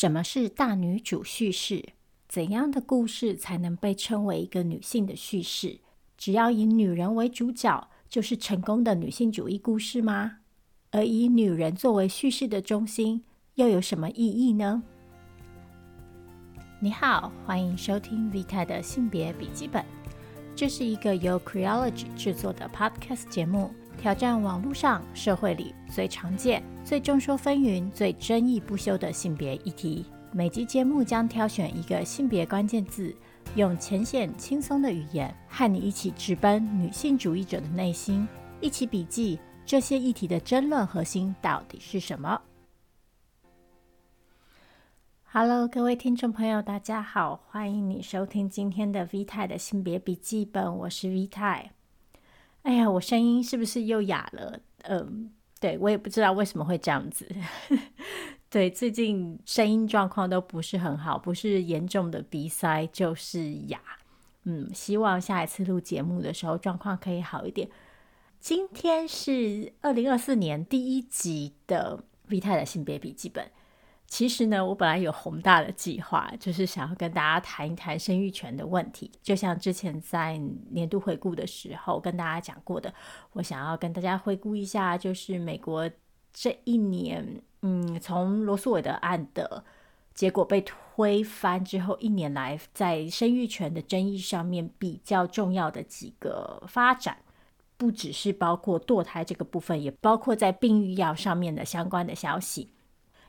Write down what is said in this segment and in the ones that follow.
什么是大女主叙事？怎样的故事才能被称为一个女性的叙事？只要以女人为主角，就是成功的女性主义故事吗？而以女人作为叙事的中心，又有什么意义呢？你好，欢迎收听 Vita 的性别笔记本。这是一个由 Creology 制作的 Podcast 节目，挑战网络上、社会里最常见、最众说纷纭、最争议不休的性别议题。每集节目将挑选一个性别关键字，用浅显轻松的语言，和你一起直奔女性主义者的内心，一起笔记这些议题的争论核心到底是什么。Hello，各位听众朋友，大家好，欢迎你收听今天的 V 太的性别笔记本，我是 V 太。哎呀，我声音是不是又哑了？嗯，对，我也不知道为什么会这样子。对，最近声音状况都不是很好，不是严重的鼻塞，就是哑。嗯，希望下一次录节目的时候状况可以好一点。今天是二零二四年第一集的 V 太的性别笔记本。其实呢，我本来有宏大的计划，就是想要跟大家谈一谈生育权的问题。就像之前在年度回顾的时候跟大家讲过的，我想要跟大家回顾一下，就是美国这一年，嗯，从罗诉韦德案的结果被推翻之后，一年来在生育权的争议上面比较重要的几个发展，不只是包括堕胎这个部分，也包括在避孕药上面的相关的消息。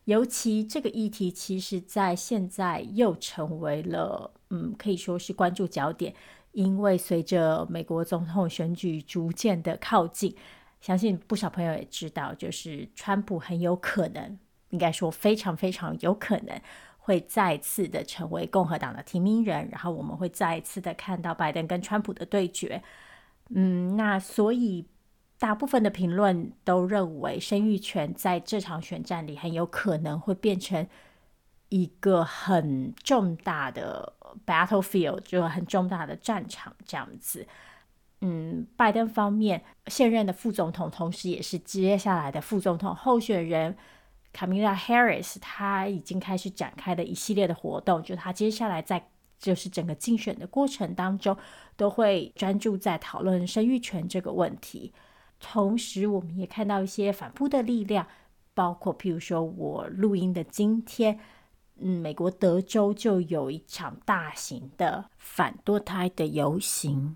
尤其这个议题，其实在现在又成为了，嗯，可以说是关注焦点。因为随着美国总统选举逐渐的靠近，相信不少朋友也知道，就是川普很有可能，应该说非常非常有可能，会再次的成为共和党的提名人。然后我们会再次的看到拜登跟川普的对决。嗯，那所以。大部分的评论都认为，生育权在这场选战里很有可能会变成一个很重大的 battlefield，就很重大的战场这样子。嗯，拜登方面现任的副总统，同时也是接下来的副总统候选人卡米拉·哈里斯，他已经开始展开的一系列的活动，就他接下来在就是整个竞选的过程当中，都会专注在讨论生育权这个问题。同时，我们也看到一些反扑的力量，包括譬如说，我录音的今天，嗯，美国德州就有一场大型的反堕胎的游行。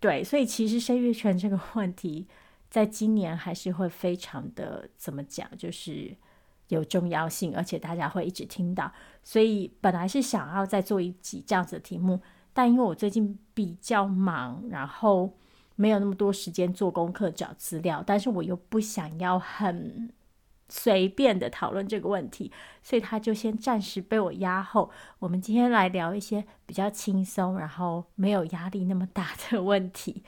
对，所以其实生育权这个问题，在今年还是会非常的怎么讲，就是有重要性，而且大家会一直听到。所以本来是想要再做一集这样子的题目，但因为我最近比较忙，然后。没有那么多时间做功课找资料，但是我又不想要很随便的讨论这个问题，所以他就先暂时被我压后。我们今天来聊一些比较轻松，然后没有压力那么大的问题。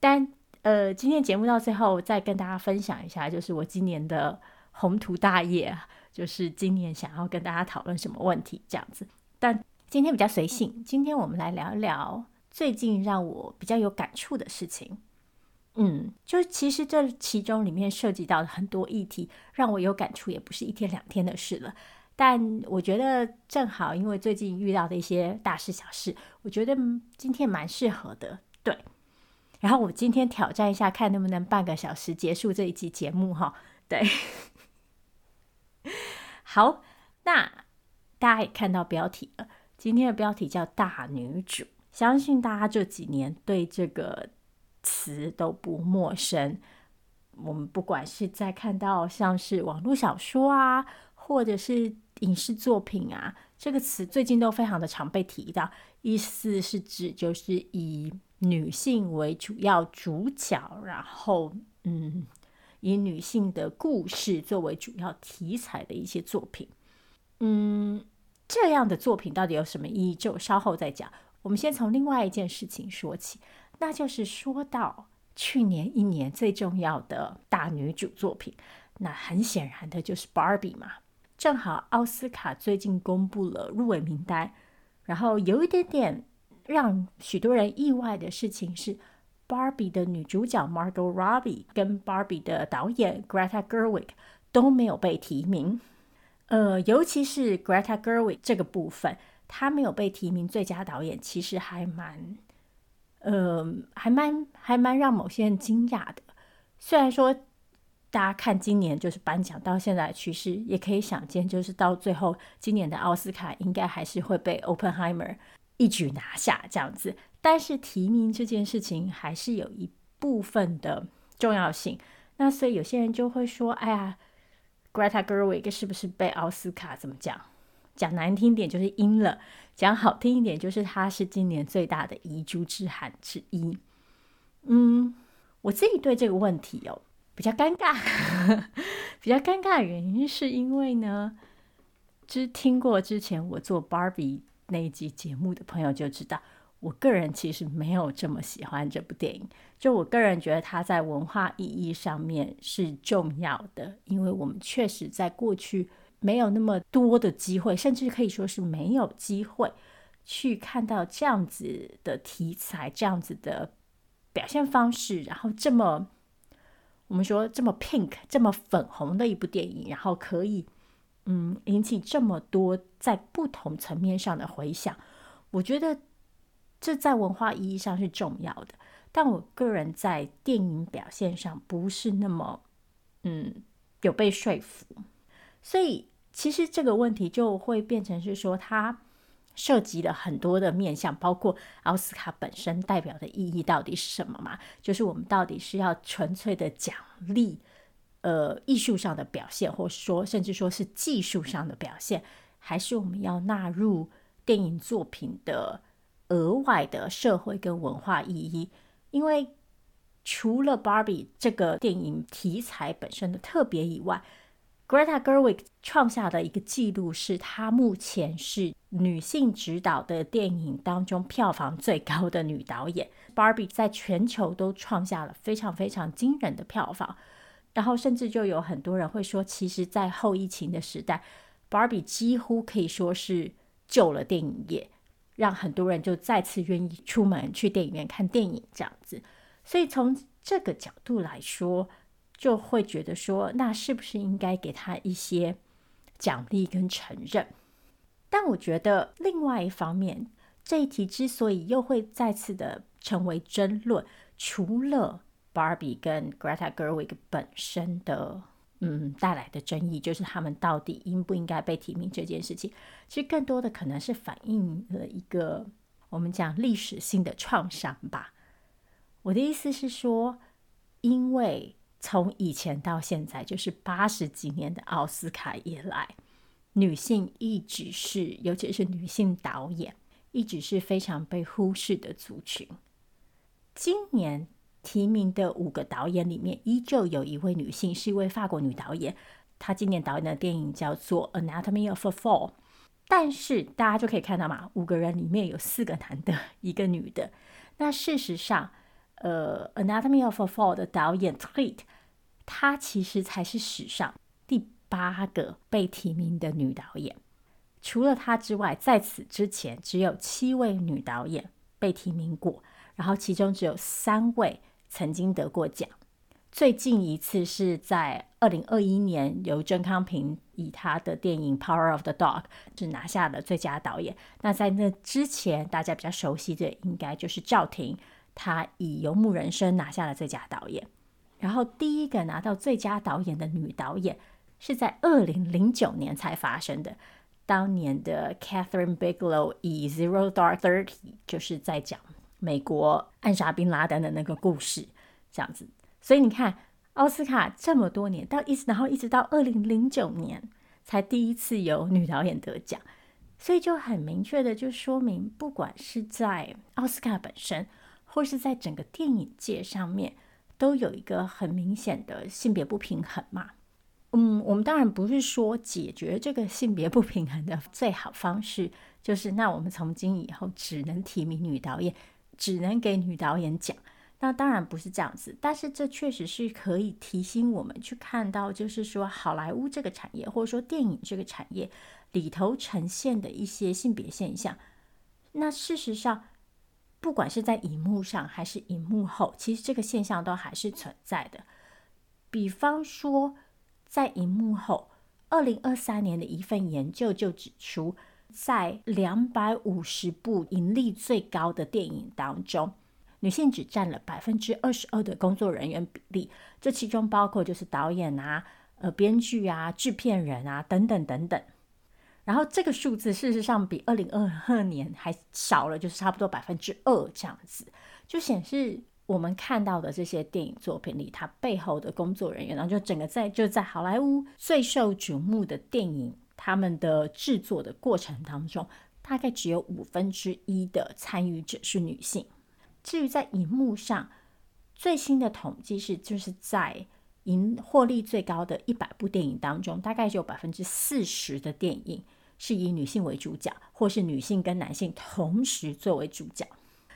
但呃，今天节目到最后再跟大家分享一下，就是我今年的宏图大业，就是今年想要跟大家讨论什么问题这样子。但今天比较随性，今天我们来聊一聊。最近让我比较有感触的事情，嗯，就其实这其中里面涉及到很多议题，让我有感触，也不是一天两天的事了。但我觉得正好，因为最近遇到的一些大事小事，我觉得今天蛮适合的。对，然后我今天挑战一下，看能不能半个小时结束这一集节目哈。对，好，那大家也看到标题了，今天的标题叫“大女主”。相信大家这几年对这个词都不陌生。我们不管是在看到像是网络小说啊，或者是影视作品啊，这个词最近都非常的常被提到。意思是指就是以女性为主要主角，然后嗯，以女性的故事作为主要题材的一些作品。嗯，这样的作品到底有什么意义？就稍后再讲。我们先从另外一件事情说起，那就是说到去年一年最重要的大女主作品，那很显然的就是 Barbie 嘛。正好奥斯卡最近公布了入围名单，然后有一点点让许多人意外的事情是，Barbie 的女主角 Margot Robbie 跟 Barbie 的导演 Greta Gerwig 都没有被提名。呃，尤其是 Greta Gerwig 这个部分，他没有被提名最佳导演，其实还蛮，呃，还蛮还蛮让某些人惊讶的。虽然说大家看今年就是颁奖到现在的趋势，也可以想见，就是到最后今年的奥斯卡应该还是会被 Openheimer 一举拿下这样子。但是提名这件事情还是有一部分的重要性。那所以有些人就会说：“哎呀，Greta Gerwig 是不是被奥斯卡怎么讲？讲难听点就是阴了，讲好听一点就是他是今年最大的遗珠之憾之一。”嗯，我自己对这个问题哦比较尴尬，比较尴尬的原因是因为呢，只听过之前我做 Barbie 那一集节目的朋友就知道。我个人其实没有这么喜欢这部电影，就我个人觉得它在文化意义上面是重要的，因为我们确实在过去没有那么多的机会，甚至可以说是没有机会去看到这样子的题材、这样子的表现方式，然后这么我们说这么 pink、这么粉红的一部电影，然后可以嗯引起这么多在不同层面上的回响，我觉得。这在文化意义上是重要的，但我个人在电影表现上不是那么，嗯，有被说服。所以其实这个问题就会变成是说，它涉及了很多的面向，包括奥斯卡本身代表的意义到底是什么嘛？就是我们到底是要纯粹的奖励，呃，艺术上的表现，或说甚至说是技术上的表现，还是我们要纳入电影作品的？额外的社会跟文化意义，因为除了 Barbie 这个电影题材本身的特别以外，Greta Gerwig 创下的一个记录是，她目前是女性执导的电影当中票房最高的女导演。Barbie 在全球都创下了非常非常惊人的票房，然后甚至就有很多人会说，其实，在后疫情的时代，Barbie 几乎可以说是救了电影业。让很多人就再次愿意出门去电影院看电影这样子，所以从这个角度来说，就会觉得说，那是不是应该给他一些奖励跟承认？但我觉得另外一方面，这一题之所以又会再次的成为争论，除了 Barbie 跟 Greta Gerwig 本身的。嗯，带来的争议就是他们到底应不应该被提名这件事情，其实更多的可能是反映了一个我们讲历史性的创伤吧。我的意思是说，因为从以前到现在，就是八十几年的奥斯卡以来，女性一直是，尤其是女性导演，一直是非常被忽视的族群。今年。提名的五个导演里面，依旧有一位女性，是一位法国女导演。她今年导演的电影叫做《Anatomy of a Fall》。但是大家就可以看到嘛，五个人里面有四个男的，一个女的。那事实上，呃，《Anatomy of a Fall》的导演 Triet，她其实才是史上第八个被提名的女导演。除了她之外，在此之前只有七位女导演被提名过，然后其中只有三位。曾经得过奖，最近一次是在二零二一年，由郑康平以他的电影《Power of the Dog》是拿下了最佳导演。那在那之前，大家比较熟悉的应该就是赵婷，她以《游牧人生》拿下了最佳导演。然后第一个拿到最佳导演的女导演是在二零零九年才发生的，当年的 Catherine Bigelow 以《Zero Dark Thirty》就是在讲。美国暗杀宾拉登的那个故事，这样子，所以你看，奥斯卡这么多年到一直，然后一直到二零零九年才第一次有女导演得奖，所以就很明确的就说明，不管是在奥斯卡本身，或是在整个电影界上面，都有一个很明显的性别不平衡嘛。嗯，我们当然不是说解决这个性别不平衡的最好方式，就是那我们从今以后只能提名女导演。只能给女导演讲，那当然不是这样子，但是这确实是可以提醒我们去看到，就是说好莱坞这个产业，或者说电影这个产业里头呈现的一些性别现象。那事实上，不管是在荧幕上还是荧幕后，其实这个现象都还是存在的。比方说，在荧幕后，二零二三年的一份研究就指出，在两百五十部盈利最高的电影当中，女性只占了百分之二十二的工作人员比例。这其中包括就是导演啊、呃编剧啊、制片人啊等等等等。然后这个数字事实上比二零二二年还少了，就是差不多百分之二这样子，就显示。我们看到的这些电影作品里，它背后的工作人员，然后就整个在就在好莱坞最受瞩目的电影，他们的制作的过程当中，大概只有五分之一的参与者是女性。至于在荧幕上，最新的统计是，就是在盈获利最高的一百部电影当中，大概就有百分之四十的电影是以女性为主角，或是女性跟男性同时作为主角。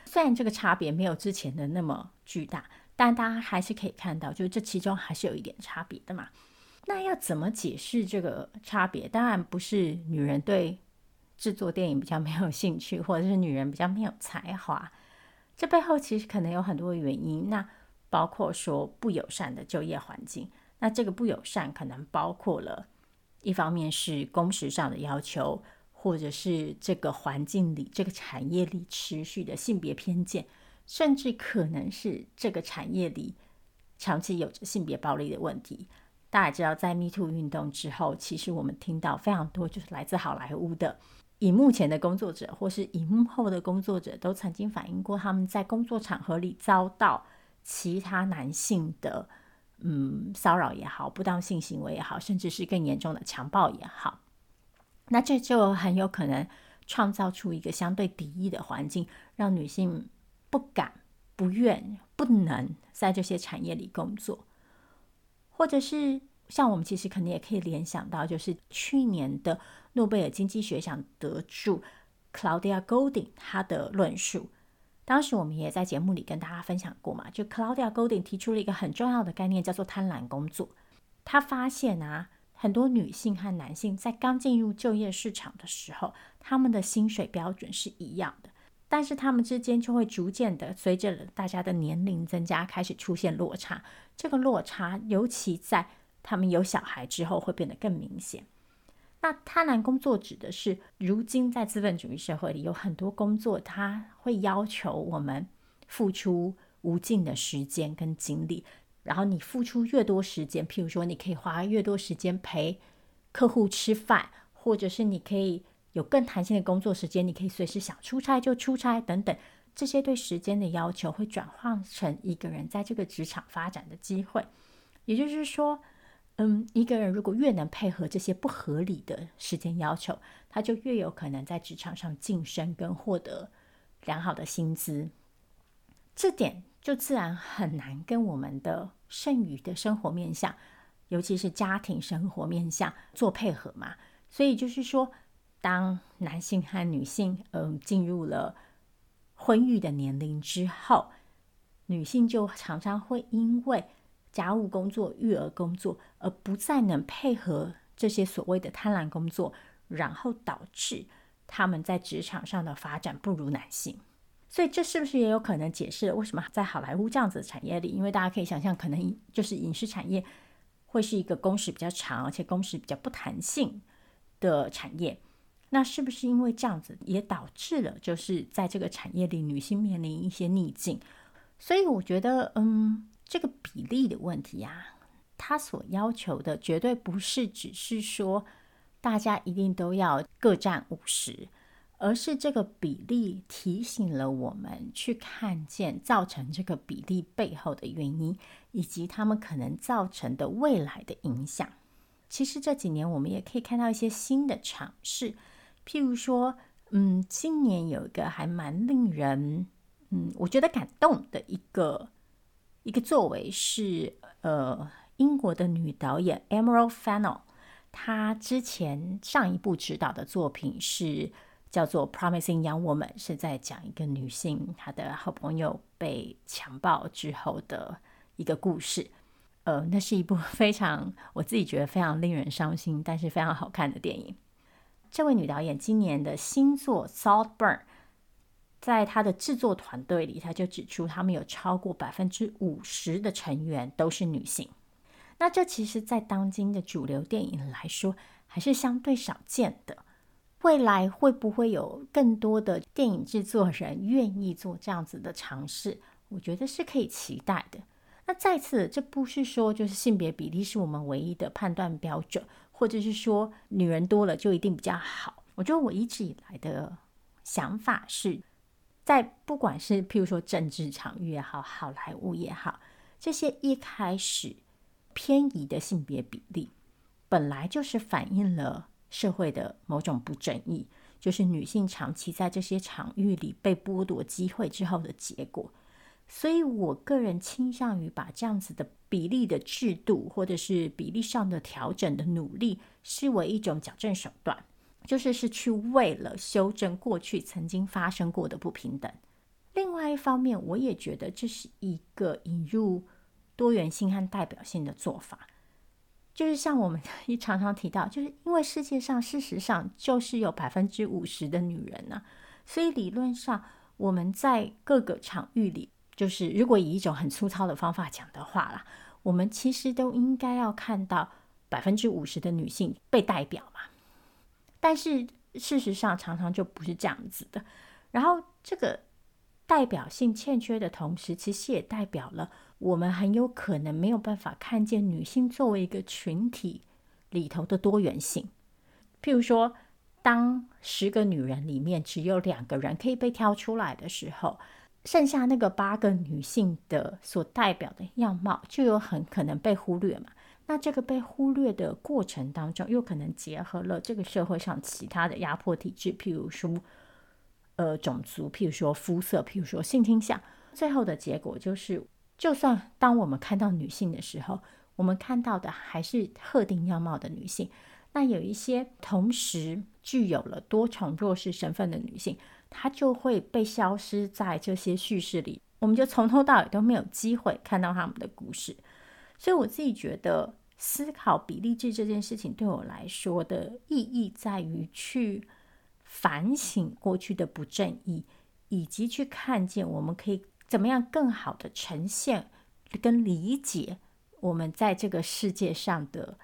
虽然这个差别没有之前的那么巨大，但大家还是可以看到，就是这其中还是有一点差别的嘛。那要怎么解释这个差别？当然不是女人对制作电影比较没有兴趣，或者是女人比较没有才华。这背后其实可能有很多原因。那包括说不友善的就业环境，那这个不友善可能包括了一方面是工时上的要求。或者是这个环境里、这个产业里持续的性别偏见，甚至可能是这个产业里长期有着性别暴力的问题。大家知道，在 Me Too 运动之后，其实我们听到非常多，就是来自好莱坞的荧幕前的工作者，或是荧幕后的工作者，都曾经反映过他们在工作场合里遭到其他男性的嗯骚扰也好、不当性行为也好，甚至是更严重的强暴也好。那这就很有可能创造出一个相对敌意的环境，让女性不敢、不愿、不能在这些产业里工作，或者是像我们其实可能也可以联想到，就是去年的诺贝尔经济学奖得主 Claudia Golding 她的论述。当时我们也在节目里跟大家分享过嘛，就 Claudia Goldin 提出了一个很重要的概念，叫做贪婪工作。他发现啊。很多女性和男性在刚进入就业市场的时候，他们的薪水标准是一样的，但是他们之间就会逐渐的随着大家的年龄增加，开始出现落差。这个落差，尤其在他们有小孩之后，会变得更明显。那贪婪工作指的是，如今在资本主义社会里，有很多工作，他会要求我们付出无尽的时间跟精力。然后你付出越多时间，譬如说，你可以花越多时间陪客户吃饭，或者是你可以有更弹性的工作时间，你可以随时想出差就出差等等。这些对时间的要求会转换成一个人在这个职场发展的机会。也就是说，嗯，一个人如果越能配合这些不合理的时间要求，他就越有可能在职场上晋升跟获得良好的薪资。这点。就自然很难跟我们的剩余的生活面向，尤其是家庭生活面向做配合嘛。所以就是说，当男性和女性嗯进入了婚育的年龄之后，女性就常常会因为家务工作、育儿工作而不再能配合这些所谓的贪婪工作，然后导致他们在职场上的发展不如男性。所以这是不是也有可能解释了为什么在好莱坞这样子的产业里，因为大家可以想象，可能就是影视产业会是一个工时比较长，而且工时比较不弹性的产业。那是不是因为这样子也导致了，就是在这个产业里女性面临一些逆境？所以我觉得，嗯，这个比例的问题啊，它所要求的绝对不是只是说大家一定都要各占五十。而是这个比例提醒了我们去看见造成这个比例背后的原因，以及他们可能造成的未来的影响。其实这几年我们也可以看到一些新的尝试，譬如说，嗯，今年有一个还蛮令人，嗯，我觉得感动的一个一个作为是，呃，英国的女导演 Emerald Fennel，她之前上一部指导的作品是。叫做《Promising Young Woman》，是在讲一个女性她的好朋友被强暴之后的一个故事。呃，那是一部 非常我自己觉得非常令人伤心，但是非常好看的电影。这位女导演今年的新作《Saltburn》，在他的制作团队里，他就指出他们有超过百分之五十的成员都是女性。那这其实，在当今的主流电影来说，还是相对少见的。未来会不会有更多的电影制作人愿意做这样子的尝试？我觉得是可以期待的。那再次，这不是说就是性别比例是我们唯一的判断标准，或者是说女人多了就一定比较好。我觉得我一直以来的想法是，在不管是譬如说政治场域也好，好莱坞也好，这些一开始偏移的性别比例，本来就是反映了社会的某种不正义，就是女性长期在这些场域里被剥夺机会之后的结果。所以，我个人倾向于把这样子的比例的制度，或者是比例上的调整的努力，视为一种矫正手段，就是是去为了修正过去曾经发生过的不平等。另外一方面，我也觉得这是一个引入多元性和代表性的做法，就是像我们 常常提到，就是因为世界上事实上就是有百分之五十的女人呢、所以理论上我们在各个场域里。就是如果以一种很粗糙的方法讲的话啦，我们其实都应该要看到百分之五十的女性被代表嘛。但是事实上常常就不是这样子的。然后这个代表性欠缺的同时，其实也代表了我们很有可能没有办法看见女性作为一个群体里头的多元性。譬如说，当十个女人里面只有两个人可以被挑出来的时候。剩下那个八个女性的所代表的样貌，就有很可能被忽略嘛。那这个被忽略的过程当中，又可能结合了这个社会上其他的压迫体制，譬如说，呃，种族，譬如说肤色，譬如说性倾向。最后的结果就是，就算当我们看到女性的时候，我们看到的还是特定样貌的女性。那有一些同时具有了多重弱势身份的女性。她就会被消失在这些叙事里，我们就从头到尾都没有机会看到他们的故事。所以我自己觉得，思考比例制这件事情对我来说的意义在于去反省过去的不正义，以及去看见我们可以怎么样更好的呈现跟理解我们在这个世界上的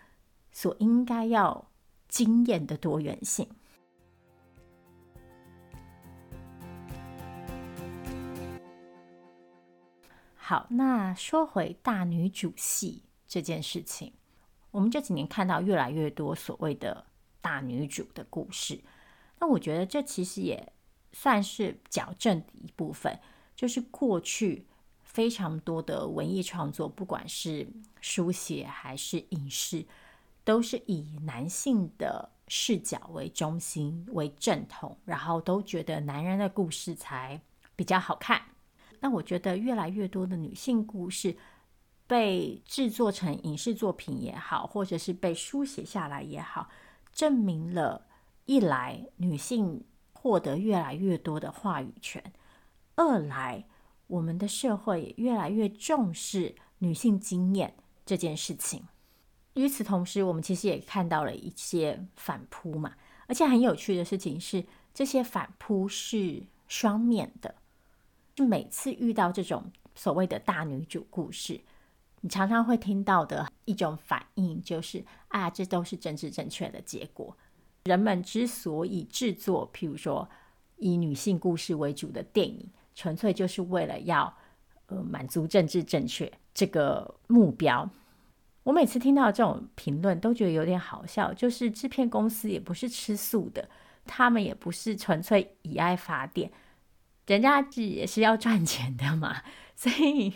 所应该要经验的多元性。好，那说回大女主戏这件事情，我们这几年看到越来越多所谓的大女主的故事，那我觉得这其实也算是矫正的一部分，就是过去非常多的文艺创作，不管是书写还是影视，都是以男性的视角为中心为正统，然后都觉得男人的故事才比较好看。那我觉得越来越多的女性故事被制作成影视作品也好，或者是被书写下来也好，证明了一来女性获得越来越多的话语权，二来我们的社会也越来越重视女性经验这件事情。与此同时，我们其实也看到了一些反扑嘛，而且很有趣的事情是，这些反扑是双面的。每次遇到这种所谓的大女主故事，你常常会听到的一种反应就是：啊，这都是政治正确的结果。人们之所以制作，譬如说以女性故事为主的电影，纯粹就是为了要呃满足政治正确这个目标。我每次听到这种评论，都觉得有点好笑。就是制片公司也不是吃素的，他们也不是纯粹以爱发电。人家也是要赚钱的嘛，所以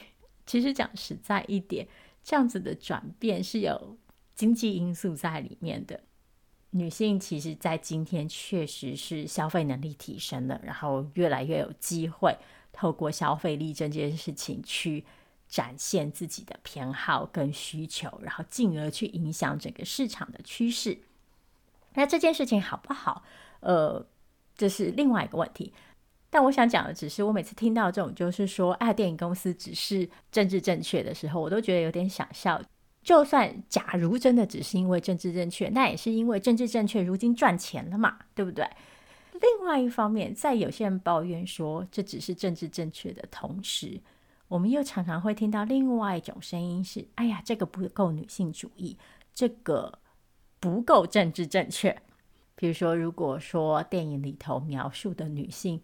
其实讲实在一点，这样子的转变是有经济因素在里面的。女性其实，在今天确实是消费能力提升了，然后越来越有机会透过消费力这件事情去展现自己的偏好跟需求，然后进而去影响整个市场的趋势。那这件事情好不好？呃，这是另外一个问题。但我想讲的只是，我每次听到这种就是说，哎，电影公司只是政治正确的时候，我都觉得有点想笑。就算假如真的只是因为政治正确，那也是因为政治正确如今赚钱了嘛，对不对？另外一方面，在有些人抱怨说这只是政治正确的同时，我们又常常会听到另外一种声音是：哎呀，这个不够女性主义，这个不够政治正确。比如说，如果说电影里头描述的女性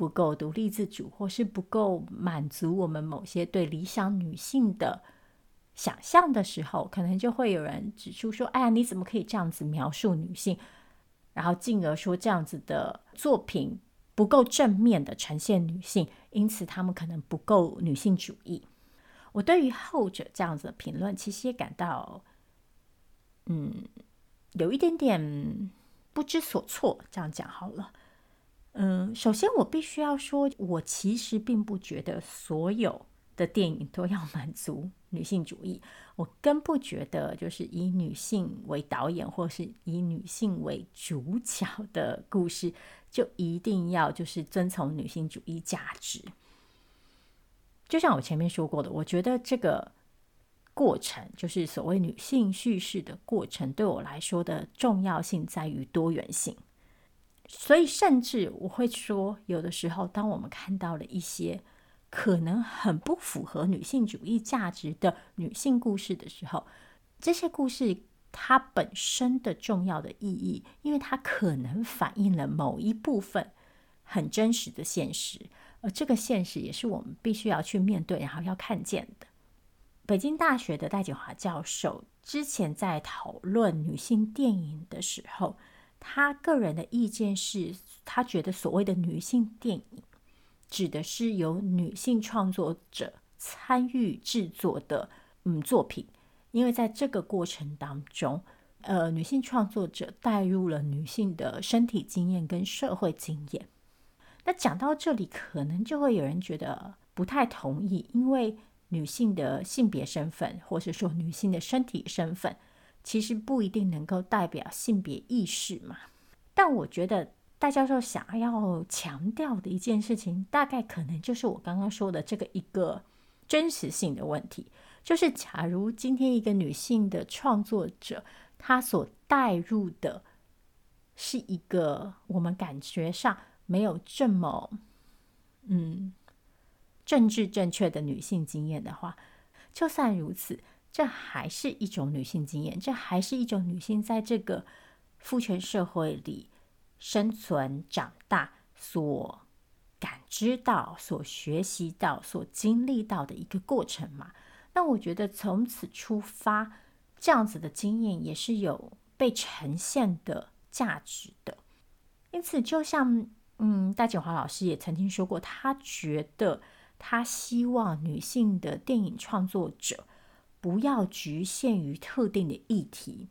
不够独立自主，或是不够满足我们某些对理想女性的想象的时候，可能就会有人指出说：“哎呀，你怎么可以这样子描述女性？”然后进而说这样子的作品不够正面的呈现女性，因此他们可能不够女性主义。我对于后者这样子的评论，其实也感到，嗯，有一点点。不知所措，这样讲好了。嗯，首先我必须要说，我其实并不觉得所有的电影都要满足女性主义。我更不觉得，就是以女性为导演或是以女性为主角的故事，就一定要就是遵从女性主义价值。就像我前面说过的，我觉得这个。过程就是所谓女性叙事的过程，对我来说的重要性在于多元性。所以，甚至我会说，有的时候，当我们看到了一些可能很不符合女性主义价值的女性故事的时候，这些故事它本身的重要的意义，因为它可能反映了某一部分很真实的现实，而这个现实也是我们必须要去面对，然后要看见的。北京大学的戴锦华教授之前在讨论女性电影的时候，他个人的意见是，他觉得所谓的女性电影指的是由女性创作者参与制作的嗯作品，因为在这个过程当中，呃，女性创作者带入了女性的身体经验跟社会经验。那讲到这里，可能就会有人觉得不太同意，因为。女性的性别身份，或是说女性的身体身份，其实不一定能够代表性别意识嘛。但我觉得戴教授想要强调的一件事情，大概可能就是我刚刚说的这个一个真实性的问题，就是假如今天一个女性的创作者，她所带入的是一个我们感觉上没有这么，嗯。政治正确的女性经验的话，就算如此，这还是一种女性经验，这还是一种女性在这个父权社会里生存、长大所感知到、所学习到、所经历到的一个过程嘛。那我觉得从此出发，这样子的经验也是有被呈现的价值的。因此，就像嗯，戴锦华老师也曾经说过，他觉得。他希望女性的电影创作者不要局限于特定的议题。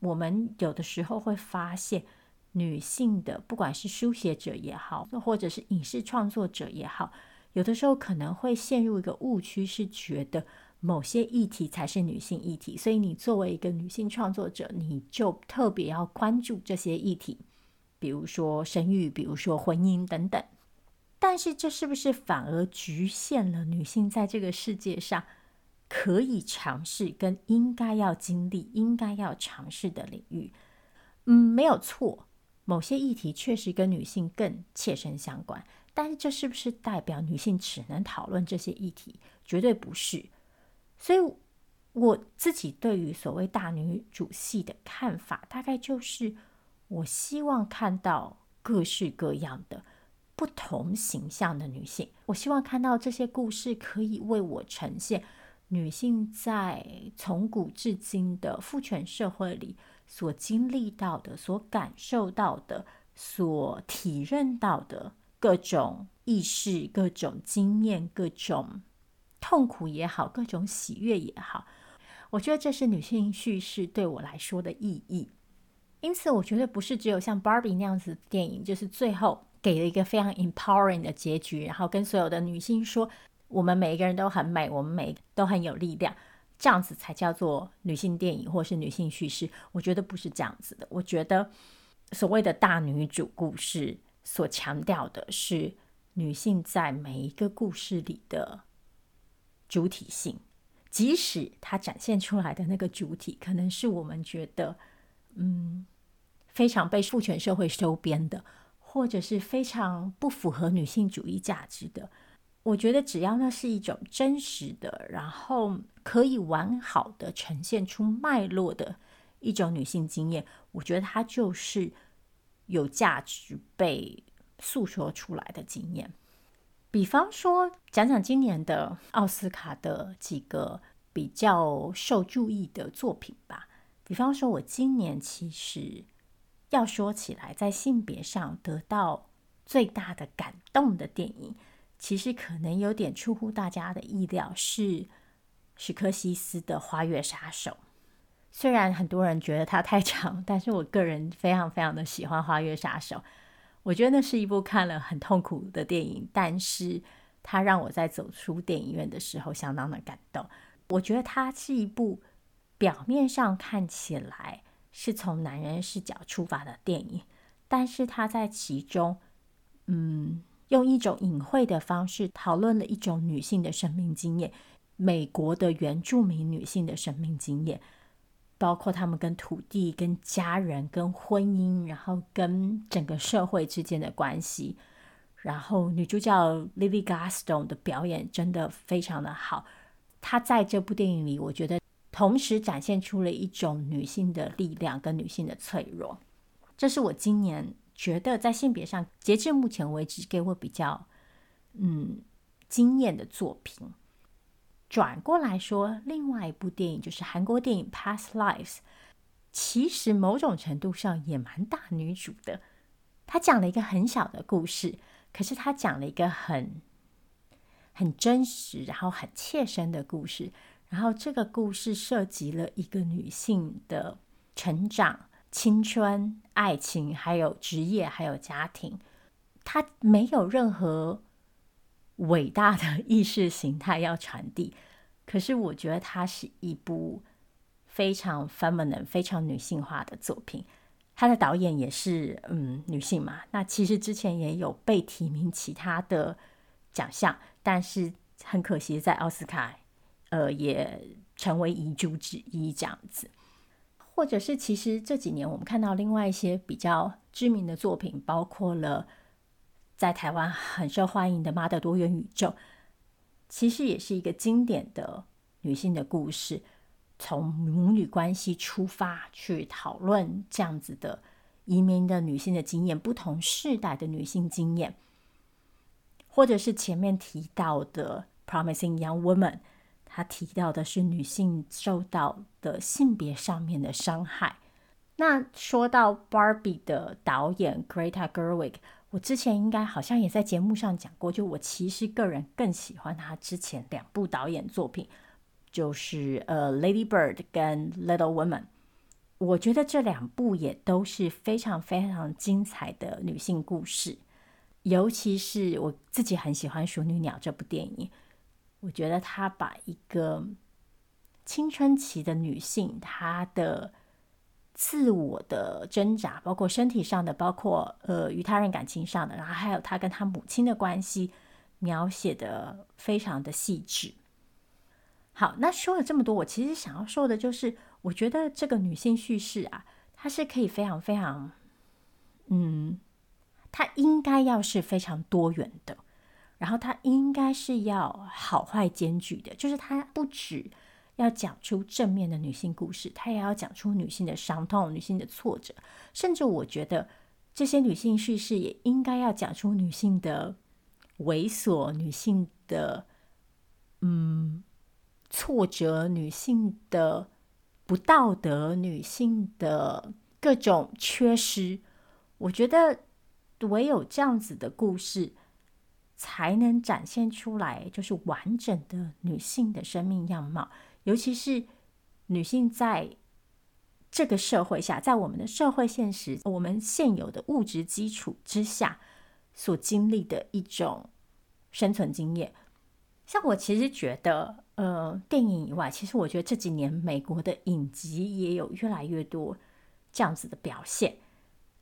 我们有的时候会发现，女性的不管是书写者也好，或者是影视创作者也好，有的时候可能会陷入一个误区，是觉得某些议题才是女性议题，所以你作为一个女性创作者，你就特别要关注这些议题，比如说生育，比如说婚姻等等。但是，这是不是反而局限了女性在这个世界上可以尝试跟应该要经历、应该要尝试的领域？嗯，没有错，某些议题确实跟女性更切身相关。但是，这是不是代表女性只能讨论这些议题？绝对不是。所以，我自己对于所谓大女主戏的看法，大概就是：我希望看到各式各样的。不同形象的女性，我希望看到这些故事可以为我呈现女性在从古至今的父权社会里所经历到的、所感受到的、所体认到的各种意识、各种经验、各种痛苦也好、各种喜悦也好。我觉得这是女性叙事对我来说的意义。因此，我觉得不是只有像 Barbie 那样子的电影，就是最后。给了一个非常 empowering 的结局，然后跟所有的女性说：“我们每一个人都很美，我们每都很有力量。”这样子才叫做女性电影或是女性叙事。我觉得不是这样子的。我觉得所谓的大女主故事所强调的是女性在每一个故事里的主体性，即使她展现出来的那个主体可能是我们觉得嗯非常被父权社会收编的。或者是非常不符合女性主义价值的，我觉得只要那是一种真实的，然后可以完好的呈现出脉络的一种女性经验，我觉得它就是有价值被诉说出来的经验。比方说，讲讲今年的奥斯卡的几个比较受注意的作品吧。比方说，我今年其实要说起来，在性别上得到最大的感动的电影。其实可能有点出乎大家的意料，是史克西斯的《花月杀手》。虽然很多人觉得它太长，但是我个人非常非常的喜欢《花月杀手》。我觉得那是一部看了很痛苦的电影，但是它让我在走出电影院的时候相当的感动。我觉得它是一部表面上看起来是从男人视角出发的电影，但是它在其中，嗯。用一种隐晦的方式讨论了一种女性的生命经验，美国的原住民女性的生命经验，包括她们跟土地、跟家人、跟婚姻，然后跟整个社会之间的关系。然后女主角 Lily Garstone 的表演真的非常的好，她在这部电影里，我觉得同时展现出了一种女性的力量跟女性的脆弱。这是我今年。觉得在性别上，截至目前为止，给我比较嗯惊艳的作品。转过来说，另外一部电影就是韩国电影《Past Lives》，其实某种程度上也蛮大女主的。他讲了一个很小的故事，可是他讲了一个很很真实，然后很切身的故事。然后这个故事涉及了一个女性的成长。青春、爱情，还有职业，还有家庭，它没有任何伟大的意识形态要传递。可是，我觉得它是一部非常 feminine、非常女性化的作品。它的导演也是嗯女性嘛。那其实之前也有被提名其他的奖项，但是很可惜在奥斯卡，呃，也成为遗珠之一这样子。或者是，其实这几年我们看到另外一些比较知名的作品，包括了在台湾很受欢迎的《妈的多元宇宙》，其实也是一个经典的女性的故事，从母女关系出发去讨论这样子的移民的女性的经验，不同世代的女性经验，或者是前面提到的《Promising Young Woman》。他提到的是女性受到的性别上面的伤害。那说到 Barbie 的导演 Greta Gerwig，我之前应该好像也在节目上讲过，就我其实个人更喜欢他之前两部导演作品，就是呃《Lady Bird》跟《Little Women》。我觉得这两部也都是非常非常精彩的女性故事，尤其是我自己很喜欢《淑女鸟》这部电影。我觉得他把一个青春期的女性，她的自我的挣扎，包括身体上的，包括呃与他人感情上的，然后还有她跟她母亲的关系，描写的非常的细致。好，那说了这么多，我其实想要说的就是，我觉得这个女性叙事啊，它是可以非常非常，嗯，它应该要是非常多元的。然后它应该是要好坏兼具的，就是它不只要讲出正面的女性故事，它也要讲出女性的伤痛、女性的挫折，甚至我觉得这些女性叙事也应该要讲出女性的猥琐、女性的嗯挫折、女性的不道德、女性的各种缺失。我觉得唯有这样子的故事。才能展现出来，就是完整的女性的生命样貌，尤其是女性在这个社会下，在我们的社会现实、我们现有的物质基础之下所经历的一种生存经验。像我其实觉得，呃，电影以外，其实我觉得这几年美国的影集也有越来越多这样子的表现。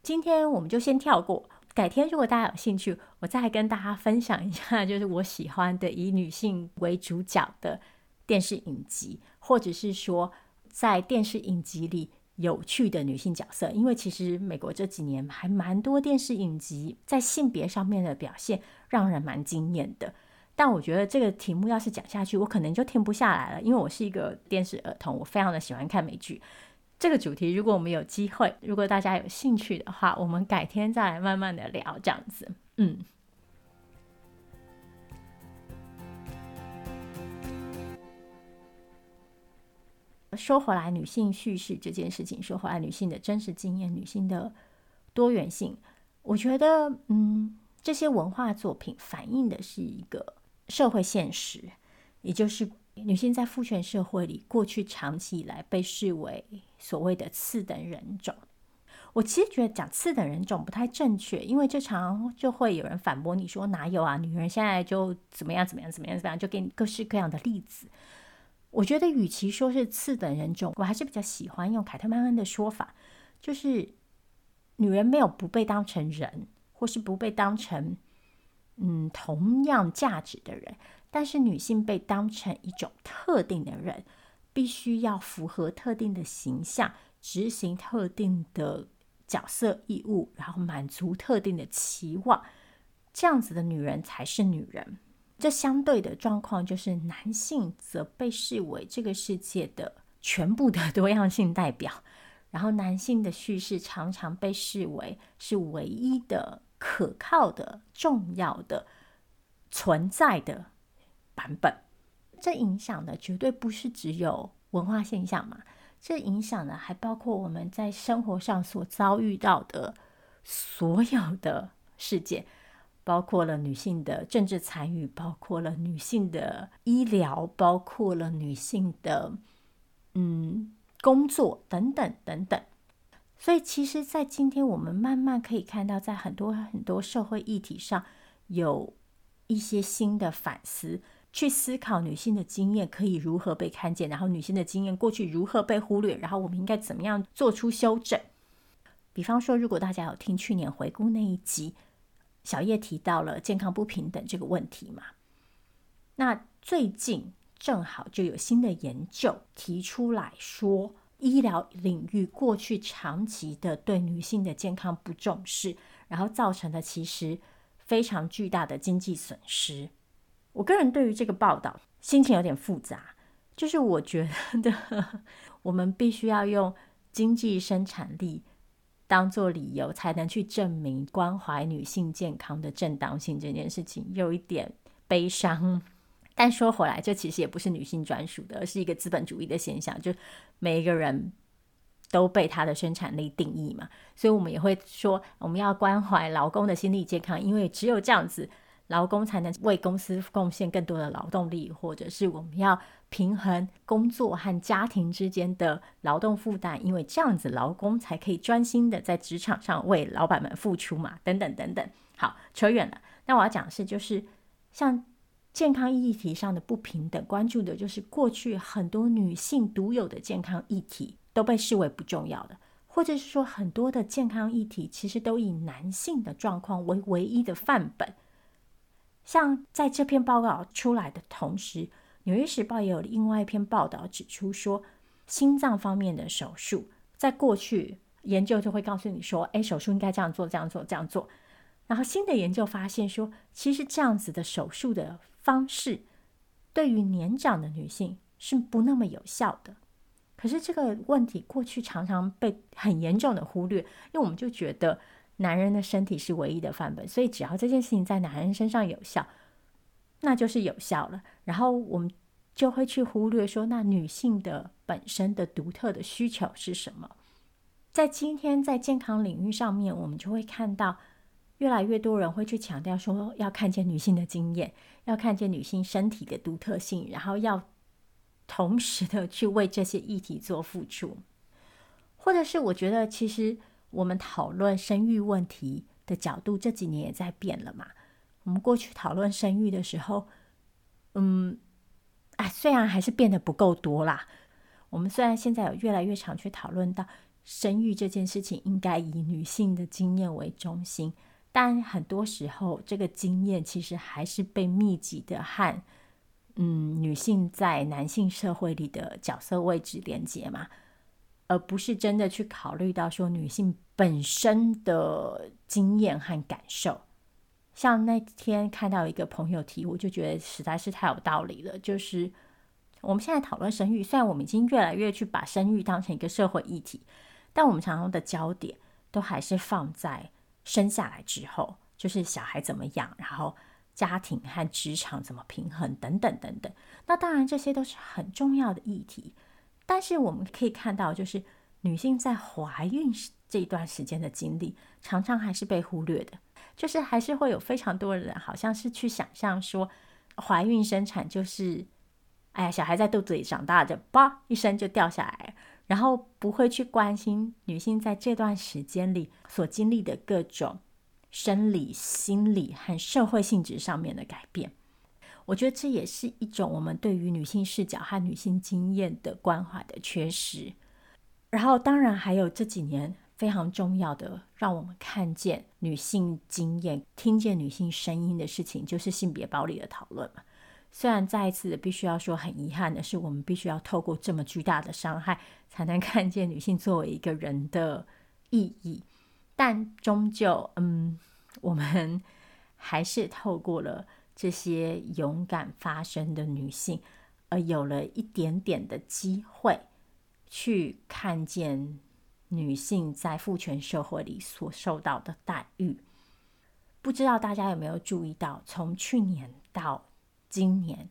今天我们就先跳过。改天如果大家有兴趣，我再跟大家分享一下，就是我喜欢的以女性为主角的电视影集，或者是说在电视影集里有趣的女性角色。因为其实美国这几年还蛮多电视影集在性别上面的表现让人蛮惊艳的。但我觉得这个题目要是讲下去，我可能就停不下来了，因为我是一个电视儿童，我非常的喜欢看美剧。这个主题，如果我们有机会，如果大家有兴趣的话，我们改天再来慢慢的聊，这样子。嗯。说回来，女性叙事这件事情，说回来，女性的真实经验，女性的多元性，我觉得，嗯，这些文化作品反映的是一个社会现实，也就是女性在父权社会里，过去长期以来被视为所谓的次等人种。我其实觉得讲次等人种不太正确，因为这常就会有人反驳你说哪有啊，女人现在就怎么样怎么样怎么样怎么样，就给你各式各样的例子。我觉得，与其说是次等人种，我还是比较喜欢用凯特曼恩的说法，就是女人没有不被当成人，或是不被当成嗯同样价值的人，但是女性被当成一种特定的人，必须要符合特定的形象，执行特定的角色义务，然后满足特定的期望，这样子的女人才是女人。这相对的状况就是，男性则被视为这个世界的全部的多样性代表，然后男性的叙事常常被视为是唯一的、可靠的、重要的存在的版本。这影响的绝对不是只有文化现象嘛，这影响的还包括我们在生活上所遭遇到的所有的事件。包括了女性的政治参与，包括了女性的医疗，包括了女性的嗯工作等等等等。所以，其实，在今天我们慢慢可以看到，在很多很多社会议题上，有一些新的反思，去思考女性的经验可以如何被看见，然后女性的经验过去如何被忽略，然后我们应该怎么样做出修正。比方说，如果大家有听去年回顾那一集。小叶提到了健康不平等这个问题嘛？那最近正好就有新的研究提出来说，医疗领域过去长期的对女性的健康不重视，然后造成的其实非常巨大的经济损失。我个人对于这个报道心情有点复杂，就是我觉得我们必须要用经济生产力。当做理由才能去证明关怀女性健康的正当性这件事情，有一点悲伤。但说回来，这其实也不是女性专属的，而是一个资本主义的现象，就每一个人都被他的生产力定义嘛。所以我们也会说，我们要关怀劳工的心理健康，因为只有这样子。劳工才能为公司贡献更多的劳动力，或者是我们要平衡工作和家庭之间的劳动负担，因为这样子劳工才可以专心的在职场上为老板们付出嘛，等等等等。好，扯远了。那我要讲的是，就是像健康议题上的不平等，关注的就是过去很多女性独有的健康议题都被视为不重要的，或者是说很多的健康议题其实都以男性的状况为唯一的范本。像在这篇报告出来的同时，《纽约时报》也有另外一篇报道指出说，心脏方面的手术，在过去研究就会告诉你说，哎，手术应该这样做，这样做，这样做。然后新的研究发现说，其实这样子的手术的方式，对于年长的女性是不那么有效的。可是这个问题过去常常被很严重的忽略，因为我们就觉得。男人的身体是唯一的范本，所以只要这件事情在男人身上有效，那就是有效了。然后我们就会去忽略说，那女性的本身的独特的需求是什么？在今天在健康领域上面，我们就会看到越来越多人会去强调说，要看见女性的经验，要看见女性身体的独特性，然后要同时的去为这些议题做付出，或者是我觉得其实。我们讨论生育问题的角度这几年也在变了嘛。我们过去讨论生育的时候，嗯，哎，虽然还是变得不够多啦。我们虽然现在有越来越常去讨论到生育这件事情应该以女性的经验为中心，但很多时候这个经验其实还是被密集的和嗯女性在男性社会里的角色位置连接嘛。而不是真的去考虑到说女性本身的经验和感受，像那天看到一个朋友提，我就觉得实在是太有道理了。就是我们现在讨论生育，虽然我们已经越来越去把生育当成一个社会议题，但我们常常的焦点都还是放在生下来之后，就是小孩怎么养，然后家庭和职场怎么平衡等等等等。那当然这些都是很重要的议题，但是我们可以看到，就是女性在怀孕这一段时间的经历，常常还是被忽略的。就是还是会有非常多人，好像是去想象说，怀孕生产就是，哎呀，小孩在肚子里长大着，叭一声就掉下来，然后不会去关心女性在这段时间里所经历的各种生理、心理和社会性质上面的改变。我觉得这也是一种我们对于女性视角和女性经验的关怀的缺失。然后，当然还有这几年。非常重要的，让我们看见女性经验、听见女性声音的事情，就是性别暴力的讨论嘛。虽然再一次必须要说，很遗憾的是，我们必须要透过这么巨大的伤害，才能看见女性作为一个人的意义。但终究，嗯，我们还是透过了这些勇敢发声的女性，而有了一点点的机会去看见。女性在父权社会里所受到的待遇，不知道大家有没有注意到？从去年到今年，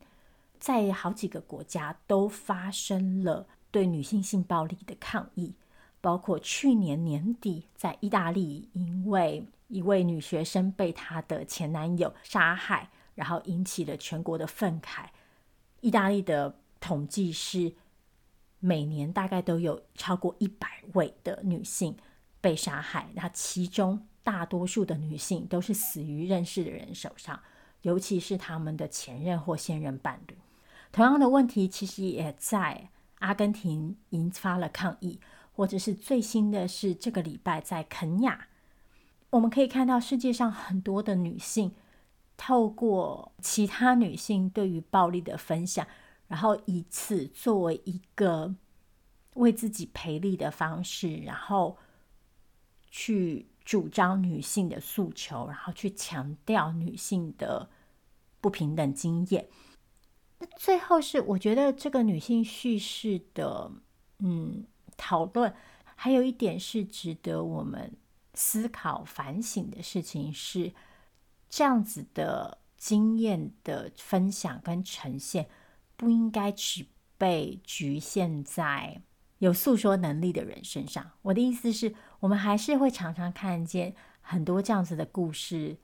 在好几个国家都发生了对女性性暴力的抗议，包括去年年底在意大利，因为一位女学生被她的前男友杀害，然后引起了全国的愤慨。意大利的统计是，每年大概都有超过一百位的女性被杀害，那其中大多数的女性都是死于认识的人手上，尤其是他们的前任或现任伴侣。同样的问题其实也在阿根廷引发了抗议，或者是最新的是这个礼拜在肯亚，我们可以看到世界上很多的女性透过其他女性对于暴力的分享。然后以此作为一个为自己赔礼的方式，然后去主张女性的诉求，然后去强调女性的不平等经验。那最后是，我觉得这个女性叙事的嗯讨论，还有一点是值得我们思考反省的事情是，这样子的经验的分享跟呈现。不应该只被局限在有诉说能力的人身上。我的意思是，我们还是会常常看见很多这样子的故事，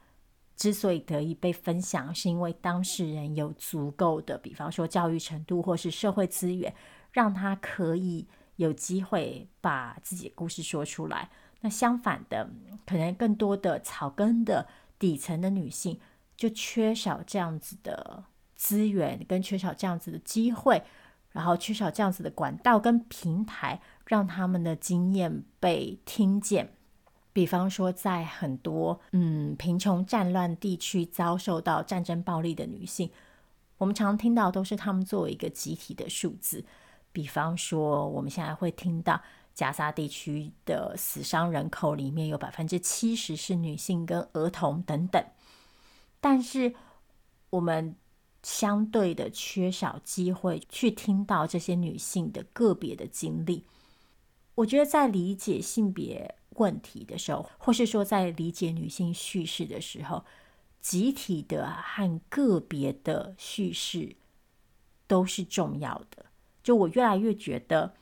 之所以得以被分享，是因为当事人有足够的，比方说教育程度或是社会资源，让他可以有机会把自己的故事说出来。那相反的，可能更多的草根的底层的女性就缺少这样子的。资源跟缺少这样子的机会，然后缺少这样子的管道跟平台，让他们的经验被听见。比方说，在很多嗯贫穷战乱地区遭受到战争暴力的女性，我们常听到都是她们作为一个集体的数字。比方说，我们现在会听到加沙地区的死伤人口里面有百分之七十是女性跟儿童等等，但是我们。相对的缺少机会去听到这些女性的个别的经历。我觉得在理解性别问题的时候，或是说在理解女性叙事的时候，集体的和个别的叙事都是重要的。就我越来越觉得，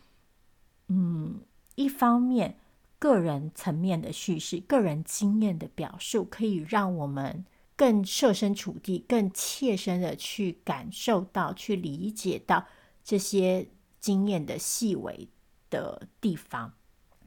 嗯，一方面个人层面的叙事、个人经验的表述，可以让我们。更设身处地、更切身的去感受到、去理解到这些经验的细微的地方，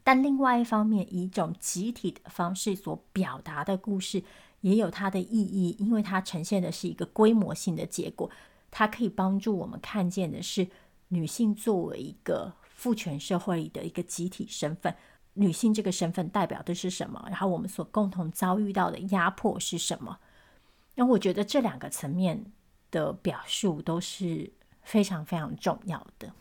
但另外一方面，以一种集体的方式所表达的故事也有它的意义，因为它呈现的是一个规模性的结果，它可以帮助我们看见的是女性作为一个父权社会里的一个集体身份，女性这个身份代表的是什么？然后我们所共同遭遇到的压迫是什么？那我觉得这两个层面的表述都是非常非常重要的。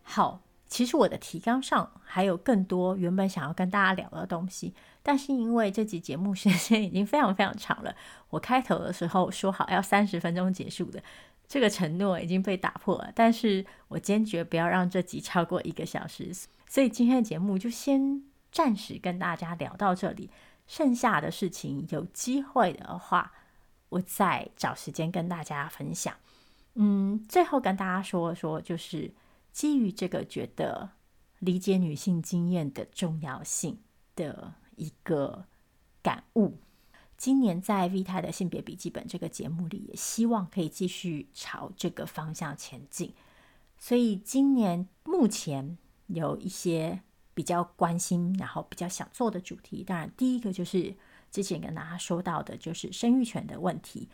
好，其实我的提纲上还有更多原本想要跟大家聊的东西，但是因为这集节目时间已经非常非常长了，我开头的时候说好要三十分钟结束的这个承诺已经被打破了，但是我坚决不要让这集超过一个小时，所以今天的节目就先暂时跟大家聊到这里，剩下的事情有机会的话，我再找时间跟大家分享。嗯，最后跟大家说说就是。基于这个，觉得理解女性经验的重要性的一个感悟，今年在 Vita 的性别笔记本这个节目里，也希望可以继续朝这个方向前进。所以今年目前有一些比较关心，然后比较想做的主题。当然，第一个就是之前跟大家说到的，就是生育权的问题。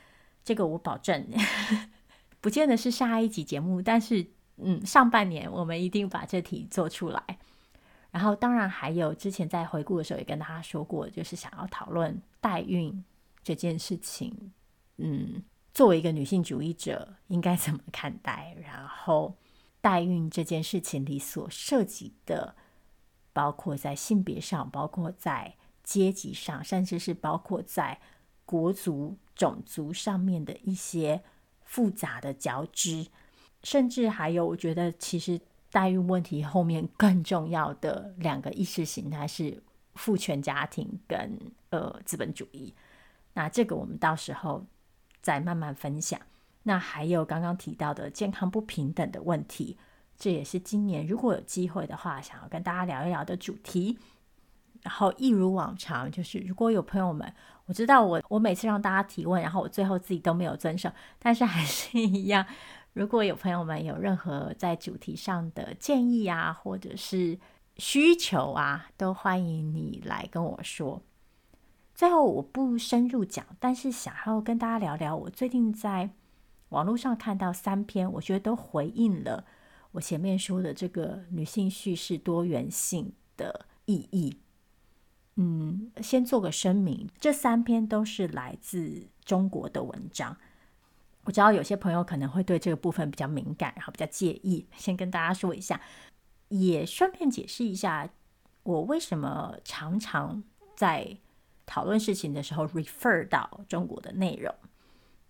这个我保证，不见得是下一集节目，但是。嗯，上半年我们一定把这题做出来。然后，当然还有之前在回顾的时候也跟大家说过，就是想要讨论代孕这件事情。嗯，作为一个女性主义者，应该怎么看待？然后，代孕这件事情里所涉及的，包括在性别上，包括在阶级上，甚至是包括在国族、种族上面的一些复杂的交织。甚至还有，我觉得其实代孕问题后面更重要的两个意识形态是父权家庭跟呃资本主义。那这个我们到时候再慢慢分享。那还有刚刚提到的健康不平等的问题，这也是今年如果有机会的话，想要跟大家聊一聊的主题。然后一如往常，就是如果有朋友们，我知道我我每次让大家提问，然后我最后自己都没有遵守，但是还是一样。如果有朋友们有任何在主题上的建议啊，或者是需求啊，都欢迎你来跟我说。最后我不深入讲，但是想要跟大家聊聊，我最近在网络上看到三篇，我觉得都回应了我前面说的这个女性叙事多元性的意义。嗯，先做个声明，这三篇都是来自中国的文章。我知道有些朋友可能会对这个部分比较敏感，然后比较介意，先跟大家说一下，也顺便解释一下我为什么常常在讨论事情的时候 refer 到中国的内容。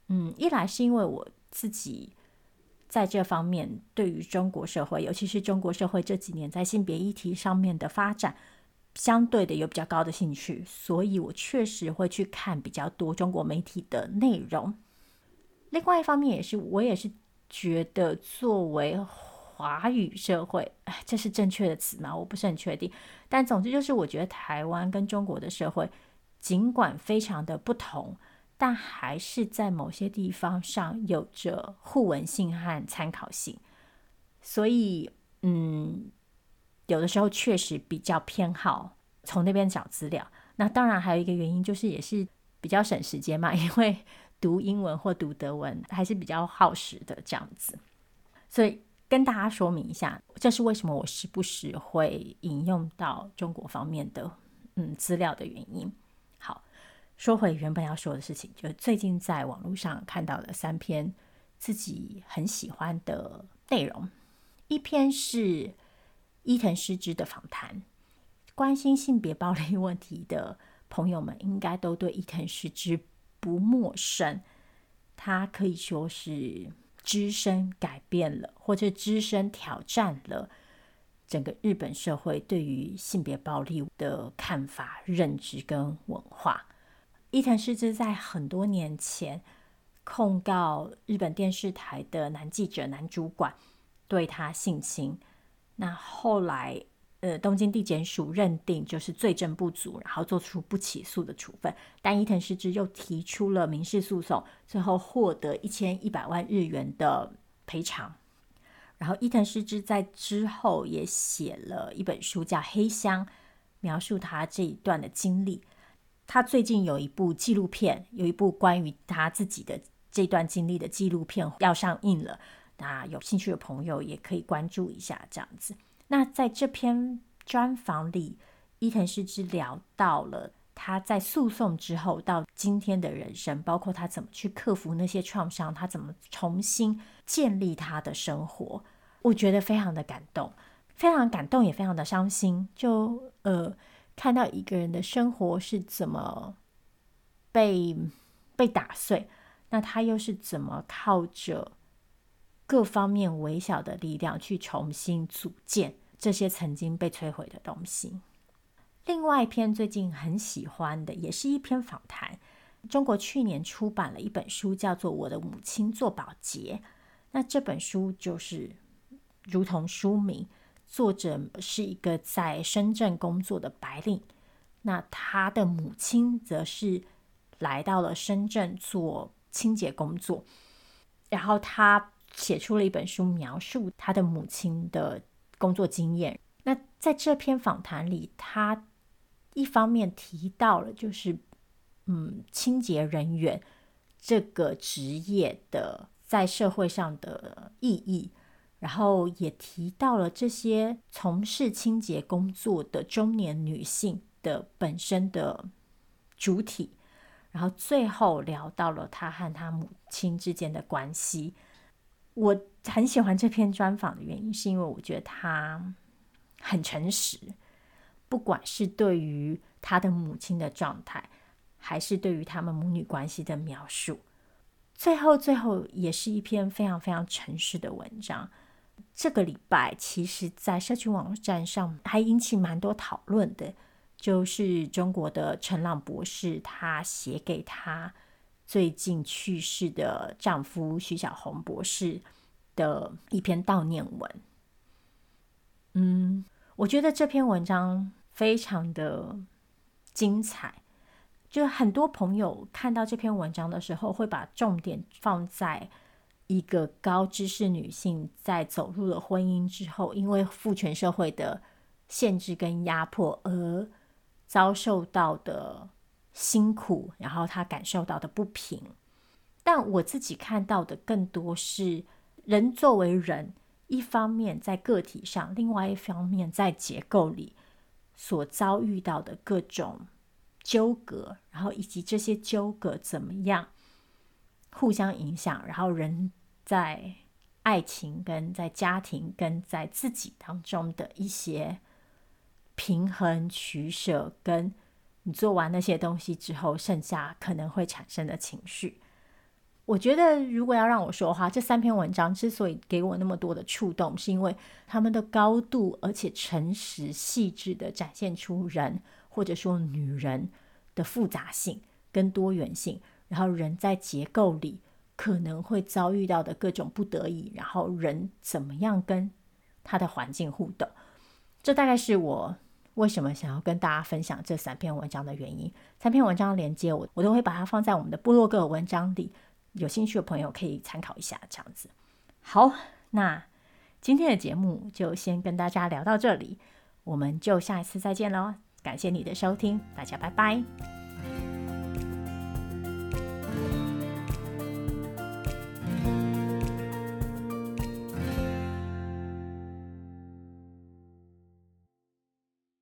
嗯，一来是因为我自己在这方面对于中国社会，尤其是中国社会这几年在性别议题上面的发展，相对的有比较高的兴趣，所以我确实会去看比较多中国媒体的内容。另外一方面也是，我也是觉得，作为华语社会，哎，这是正确的词吗？我不是很确定。但总之就是，我觉得台湾跟中国的社会，尽管非常的不同，但还是在某些地方上有着互文性和参考性。所以，嗯，有的时候确实比较偏好从那边找资料。那当然还有一个原因，就是也是比较省时间嘛，因为。读英文或读德文还是比较耗时的这样子，所以跟大家说明一下，这是为什么我时不时会引用到中国方面的嗯资料的原因。好，说回原本要说的事情，就最近在网络上看到了三篇自己很喜欢的内容，一篇是伊藤诗织的访谈，关心性别暴力问题的朋友们应该都对伊藤诗织。不陌生，他可以说是只身改变了，或者只身挑战了整个日本社会对于性别暴力的看法、认知跟文化。伊藤诗织在很多年前控告日本电视台的男记者、男主管对他性侵，那后来。呃，东京地检署认定就是罪证不足，然后做出不起诉的处分。但伊藤诗织又提出了民事诉讼，最后获得一千一百万日元的赔偿。然后伊藤诗织在之后也写了一本书，叫《黑箱》，描述他这一段的经历。他最近有一部纪录片，有一部关于他自己的这段经历的纪录片要上映了，那有兴趣的朋友也可以关注一下，这样子。那在这篇专访里，伊藤诗织聊到了他在诉讼之后到今天的人生，包括他怎么去克服那些创伤，他怎么重新建立他的生活，我觉得非常的感动，非常感动，也非常的伤心。就呃，看到一个人的生活是怎么被被打碎，那他又是怎么靠着各方面微小的力量去重新组建这些曾经被摧毁的东西。另外一篇最近很喜欢的，也是一篇访谈。中国去年出版了一本书，叫做《我的母亲做保洁》。那这本书就是如同书名。作者是一个在深圳工作的白领，那他的母亲则是来到了深圳做清洁工作，然后他写出了一本书，描述他的母亲的工作经验。那在这篇访谈里，他一方面提到了就是嗯，清洁人员这个职业的在社会上的意义。然后也提到了这些从事清洁工作的中年女性的本身的主体，然后最后聊到了他和他母亲之间的关系。我很喜欢这篇专访的原因，是因为我觉得他很诚实，不管是对于他的母亲的状态，还是对于他们母女关系的描述，最后最后也是一篇非常非常诚实的文章。这个礼拜，其实，在社群网站上还引起蛮多讨论的，就是中国的陈朗博士，他写给他最近去世的丈夫徐小红博士的一篇悼念文。嗯，我觉得这篇文章非常的精彩，就很多朋友看到这篇文章的时候，会把重点放在。一个高知识女性在走入了婚姻之后，因为父权社会的限制跟压迫而遭受到的辛苦，然后他感受到的不平。但我自己看到的更多是人作为人，一方面在个体上，另外一方面在结构里所遭遇到的各种纠葛，然后以及这些纠葛怎么样互相影响，然后人。在爱情跟在家庭跟在自己当中的一些平衡取舍，跟你做完那些东西之后，剩下可能会产生的情绪。我觉得，如果要让我说的话，这三篇文章之所以给我那么多的触动，是因为他们的高度而且诚实细致地展现出人或者说女人的复杂性跟多元性，然后人在结构里。可能会遭遇到的各种不得已，然后人怎么样跟他的环境互动，这大概是我为什么想要跟大家分享这三篇文章的原因。三篇文章的链接我我都会把它放在我们的部落格文章里，有兴趣的朋友可以参考一下。这样子，好，那今天的节目就先跟大家聊到这里，我们就下一次再见喽。感谢你的收听，大家拜拜。